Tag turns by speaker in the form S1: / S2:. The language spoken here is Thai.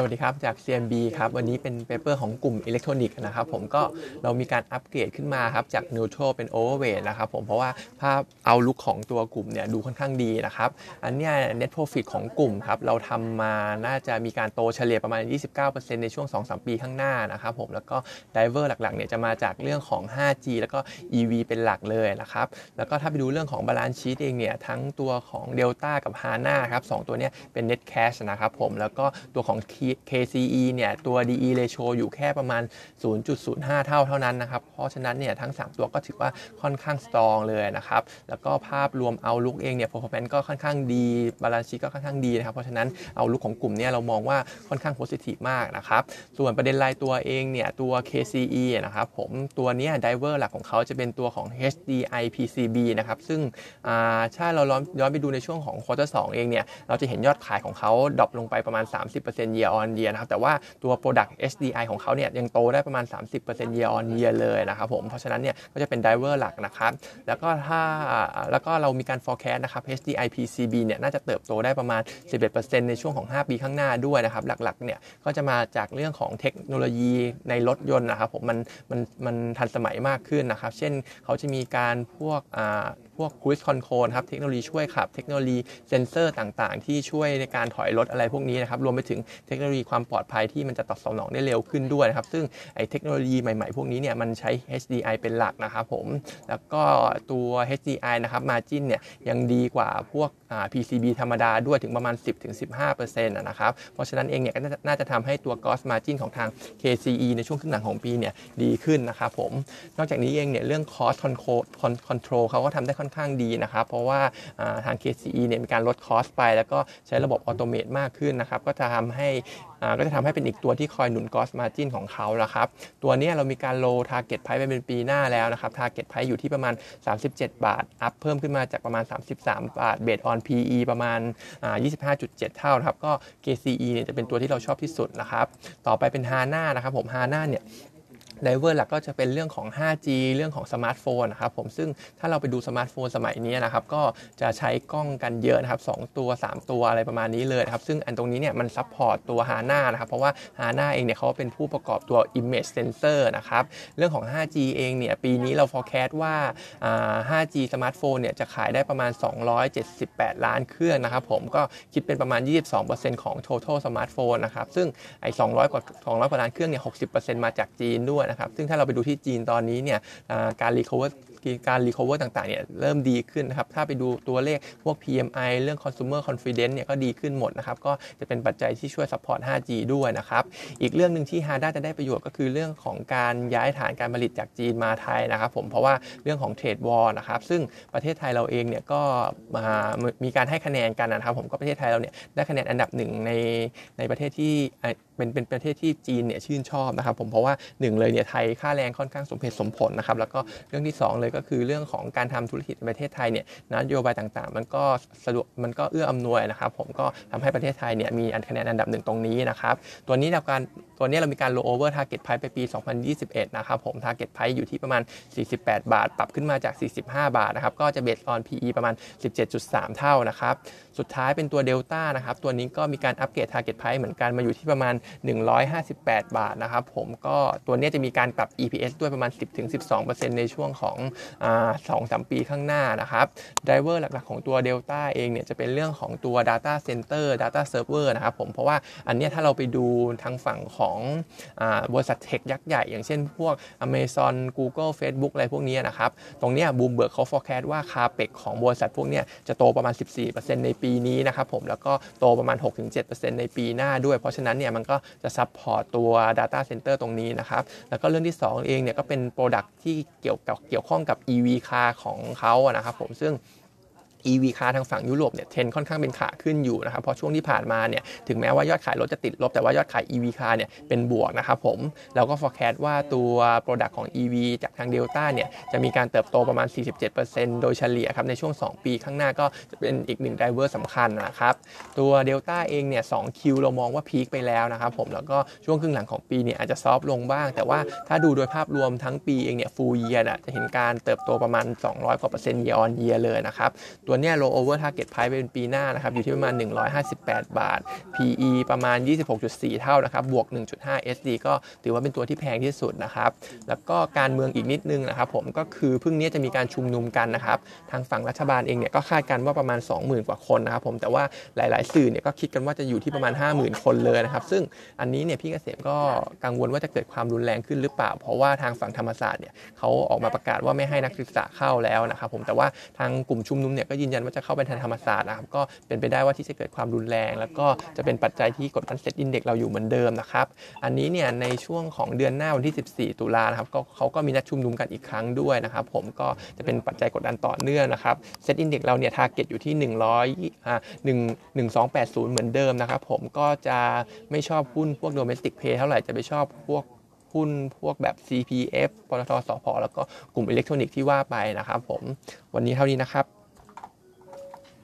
S1: สวัสดีครับ จาก CMB ครับวันนี้เป็น paper ของกลุ่มอิเล็กทรอนิกส์นะครับผมก็เรามีการอัปเกรดขึ้นมาครับจาก neutral เป็น overweight นะครับผมเพราะว่าภาพ outlook ของตัวกลุ่มเนี่ยดูค่อนข้างดีนะครับอันเนี้ย net profit ของกลุ่มครับเราทำมาน่าจะมีการโตเฉลี่ยประมาณ 29%ในช่วง 2-3 ปีข้างหน้านะครับผมแล้วก็ driver หลักๆเนี่ยจะมาจากเรื่องของ 5G แล้วก็ EV เป็นหลักเลยนะครับแล้วก็ถ้าไปดูเรื่องของ balance sheet เองเนี่ยทั้งตัวของ Delta กับ HANA ครับสองตัวเนี้ยเป็น net cash นะครับผมแล้วก็ตัวของ KCE เนี่ยตัว DE ratio อยู่แค่ประมาณ 0.05 เท่าเท่านั้นนะครับ เพราะฉะนั้นเนี่ยทั้ง 3 ตัวก็ถือว่าค่อนข้าง strong เลยนะครับ แล้วก็ภาพรวม outlook เองเนี่ย performance ก็ค่อนข้างดี balance sheet ก็ค่อนข้างดีนะครับ เพราะฉะนั้น outlook ของกลุ่มเนี่ยเรามองว่าค่อนข้าง positive มากนะครับ ส่วนประเด็นรายตัวเองเนี่ยตัว KCE นะครับผมตัวนี้ driver หลักของเขาจะเป็นตัวของ HDI PCB นะครับซึ่งถ้าเราย้อนไปดูในช่วงของ quarter สองเองเนี่ยเราจะเห็นยอดขายของเขา drop ลงไปประมาณ 30% year on year นะครับ แต่ว่าตัว Product HDI ของเขาเนี่ยยังโตได้ประมาณ 30% year on year เลยนะครับผม เพราะฉะนั้นเนี่ยก็จะเป็น driver หลักนะครับ แล้วก็ถ้าแล้วก็เรามีการ forecast นะครับ HDI PCB เนี่ยน่าจะเติบโตได้ประมาณ 11%ในช่วงของ 5 ปีข้างหน้าด้วยนะครับ หลักๆ เนี่ยก็จะมาจากเรื่องของเทคโนโลยีในรถยนต์นะครับผมมันมันมันทันสมัยมากขึ้นนะครับ เช่นเขาจะมีการพวกอ่า พวก cruise control ครับเทคโนโลยีช่วยขับ เทคโนโลยีเซนเซอร์ต่างๆ ที่ช่วยในการถอยรถอะไรพวกนี้นะครับรวมไปถึงเทคโนโลยีความปลอดภัยที่มันจะตอบสนองได้เร็วขึ้นด้วยนะครับซึ่งไอ้เทคโนโลยีใหม่ๆ พวกนี้เนี่ยมันใช้ HDI เป็นหลักนะครับผมแล้วก็ตัว HDI นะครับ margin เนี่ยยังดีกว่าพวก PCB ธรรมดาด้วยถึงประมาณ 10-15%นะครับเพราะฉะนั้นเองเนี่ยก็น่าจะทำให้ตัว gross margin ของทาง KCE ในช่วงครึ่งหลังของปีเนี่ยดีขึ้นนะครับผมนอกจากนี้เองเนี่ยเรื่อง cost control control เขาก็ทำได้ค่อนข้างดีนะครับ เพราะว่าทาง KCE เนี่ยมีการลด cost ไป แล้วก็ใช้ระบบ automate มากขึ้นนะครับก็จะทำให้ก็จะทำให้เป็นอีกตัวที่คอยหนุน gross margin ของเขาละครับ ตัวนี้เรามีการ roll target price ไปเป็นปีหน้าแล้วนะครับ target price อยู่ที่ประมาณ 37 บาท up เพิ่มขึ้นมาจากประมาณ 33 บาท based on PE ประมาณ 25.7 เท่าครับ ก็ KCE เนี่ยจะเป็นตัวที่เราชอบที่สุดนะครับ ต่อไปเป็น HANA นะครับผม HANA เนี่ย driver หลักก็จะเป็นเรื่องของ 5G เรื่องของสมาร์ทโฟนนะครับผมซึ่งถ้าเราไปดูสมาร์ทโฟนสมัยนี้นะครับก็จะใช้กล้องกันเยอะนะครับ2ตัว 3 ตัวอะไรประมาณนี้เลยครับซึ่งอันตรงนี้เนี่ยมัน support ตัว HANA นะครับเพราะว่า HANA เองเนี่ยเขาเป็นผู้ประกอบตัว Image Sensor นะครับเรื่องของ 5G เองเนี่ยปีนี้เรา forecast ว่า 5G สมาร์ทโฟนเนี่ยจะขายได้ประมาณ 278 ล้านเครื่องนะครับผมก็คิดเป็นประมาณ 22%ของ total สมาร์ทโฟนนะครับซึ่งไอ้200กว่า200กว่าล้านเครื่องเนี่ย60%มาจากจีนด้วยนะครับซึ่งถ้าเราไปดูที่จีนตอนนี้เนี่ยการ recover การ recover ต่างๆเนี่ยเริ่มดีขึ้นนะครับ ถ้าไปดูตัวเลขพวก PMI เรื่อง consumer confidence เนี่ยก็ดีขึ้นหมดนะครับ ก็จะเป็นปัจจัยที่ช่วย support 5G ด้วยนะครับ อีกเรื่องหนึ่งที่ HANA จะได้ประโยชน์ก็คือเรื่องของการย้ายฐานการผลิตจากจีนมาไทยนะครับผมเพราะว่าเรื่องของเทรดวอลนะครับ ซึ่งประเทศไทยเราเองเนี่ยก็มีการให้คะแนนกันนะครับผมก็ประเทศไทยเราเนี่ยได้คะแนนอันดับหนึ่งในในประเทศที่ เป็นเป็นประเทศที่จีนเนี่ยชื่นชอบนะครับผมเพราะว่าหนึ่งเลยเนี่ยไทยค่าแรงค่อนข้างสมเหตุสมผลนะครับแล้วก็เรื่องที่ 2 เลยก็คือเรื่องของการทำธุรกิจในประเทศไทยเนี่ยนโยบายต่างๆ มันก็สะดวกมันก็เอื้ออำนวยนะครับผมก็ทำให้ประเทศไทยเนี่ยมีอันคะแนนอันดับหนึ่งตรงนี้นะครับตัวนี้เราการ ตัวนี้เรามีการ low over target price ไปปี 2021 นะครับผม target price อยู่ที่ประมาณ 48 บาท ปรับขึ้นมาจาก 45 บาทนะครับ ก็จะ based on PE ประมาณ 17.3 เท่านะครับ สุดท้ายเป็นตัว Delta นะครับ ตัวนี้ก็มีการอัปเกรด target price เหมือนกันมาอยู่ที่ประมาณ 158 บาทนะครับผม ก็ตัวนี้จะมีการปรับ EPS ด้วยประมาณ 10-12%ในช่วงของสองสามปีข้างหน้านะครับไดเวอร์หลักๆของตัว Delta เองเนี่ยจะเป็นเรื่องของตัว Data Center Data Server นะครับผม เพราะว่าอันนี้ถ้าเราไปดูทางฝั่งของอบริษัท tech ยักษ์ใหญ่อย่างเช่นพวก Amazon Google Facebook อะไรพวกนี้นะครับ ตรงนี้บูมเบิร์กเขา forecast ว่า CAPEX ของบริษัทพวกนี้จะโตประมาณ 14%ในปีนี้นะครับผมแล้วก็โตประมาณ 6-7%ในปีหน้าด้วย เพราะฉะนั้นเนี่ยมันก็จะ support ตัว Data Center ตรงนี้นะครับ แล้วก็เรื่องที่ 2 เองเนี่ยก็เป็น Product ที่เกี่ยวกับเกี่ยวข้องกับ EV car ของเขานะครับผมซึ่ง EV คาร์ทางฝั่งยุโรปเนี่ยเทรนค่อนข้างเป็นขาขึ้นอยู่นะครับเพราะช่วงที่ผ่านมาเนี่ยถึงแม้ว่ายอดขายรถจะติดลบ แต่ว่ายอดขาย EV คาร์เนี่ยเป็นบวกนะครับผมเราก็ forecast ว่าตัว Product ของ EV จากทาง Delta เนี่ยจะมีการเติบโตประมาณ 47%โดยเฉลี่ยครับในช่วง 2 ปีข้างหน้าก็จะเป็นอีกหนึ่ง driver สำคัญนะครับตัว Delta เองเนี่ย2Q เรามองว่า peak ไปแล้วนะครับผมแล้วก็ช่วงครึ่งหลังของปีเนี่ยอาจจะ soft ลงบ้าง แต่ว่าถ้าดูโดยภาพรวมทั้งปีเองเนี่ย full year จะเห็นการเติบโตประมาณ 200กว่าเปอร์เซ็นต์ year on year เลยนะครับตัวเนี้ย low over target price เป็นปีหน้านะครับอยู่ที่ประมาณ 158 บาท PE ประมาณ 26.4 เท่านะครับบวก 1.5 SD ก็ถือว่าเป็นตัวที่แพงที่สุดนะครับแล้วก็การเมืองอีกนิดนึงนะครับผมก็คือพรุ่งนี้จะมีการชุมนุมกันนะครับทางฝั่งรัฐบาลเองเนี่ยก็คาดกันว่าประมาณ 20,000 กว่าคนนะครับผมแต่ว่าหลาย ๆ สื่อเนี่ยก็คิดกันว่าจะอยู่ที่ประมาณ 50,000 คนเลยนะครับซึ่งอันนี้เนี่ยพี่เกษมก็กังวลว่าจะเกิดความรุนแรงขึ้นหรือเปล่า เพราะว่าทางฝั่งธรรมศาสตร์เนี่ยเขาออกมาประกาศว่าไม่ให้นักศึกษาเข้าแล้วนะครับผมแต่ว่าทางกลุ่มชุมนุมเนี่ยก็ยืนยันว่าจะเข้าไปทางธรรมศาสตร์นะครับก็เป็นไปได้ว่าที่จะเกิดความรุนแรง แล้วก็จะเป็นปัจจัยที่กดดัน SET Index เราอยู่เหมือนเดิมนะครับ อันนี้เนี่ยในช่วงของเดือนหน้าวันที่ 14 ตุลานะครับก็เขาก็มีนัดชุมนุมกันอีกครั้งด้วยนะครับ ผมก็จะเป็นปัจจัยกดดันต่อเนื่องนะครับ SET Index เราเนี่ย target อยู่ที่ 100อ่า1 1280 เหมือนเดิมนะครับ ผมก็จะไม่ชอบหุ้นพวก domestic play เท่าไหร่จะไปชอบพวกหุ้นพวกแบบ CPF ปตท.สผ.แล้วก็กลุ่มอิเล็กทรอนิกส์ที่ว่าไปนะครับผม วันนี้เท่านี้นะครับ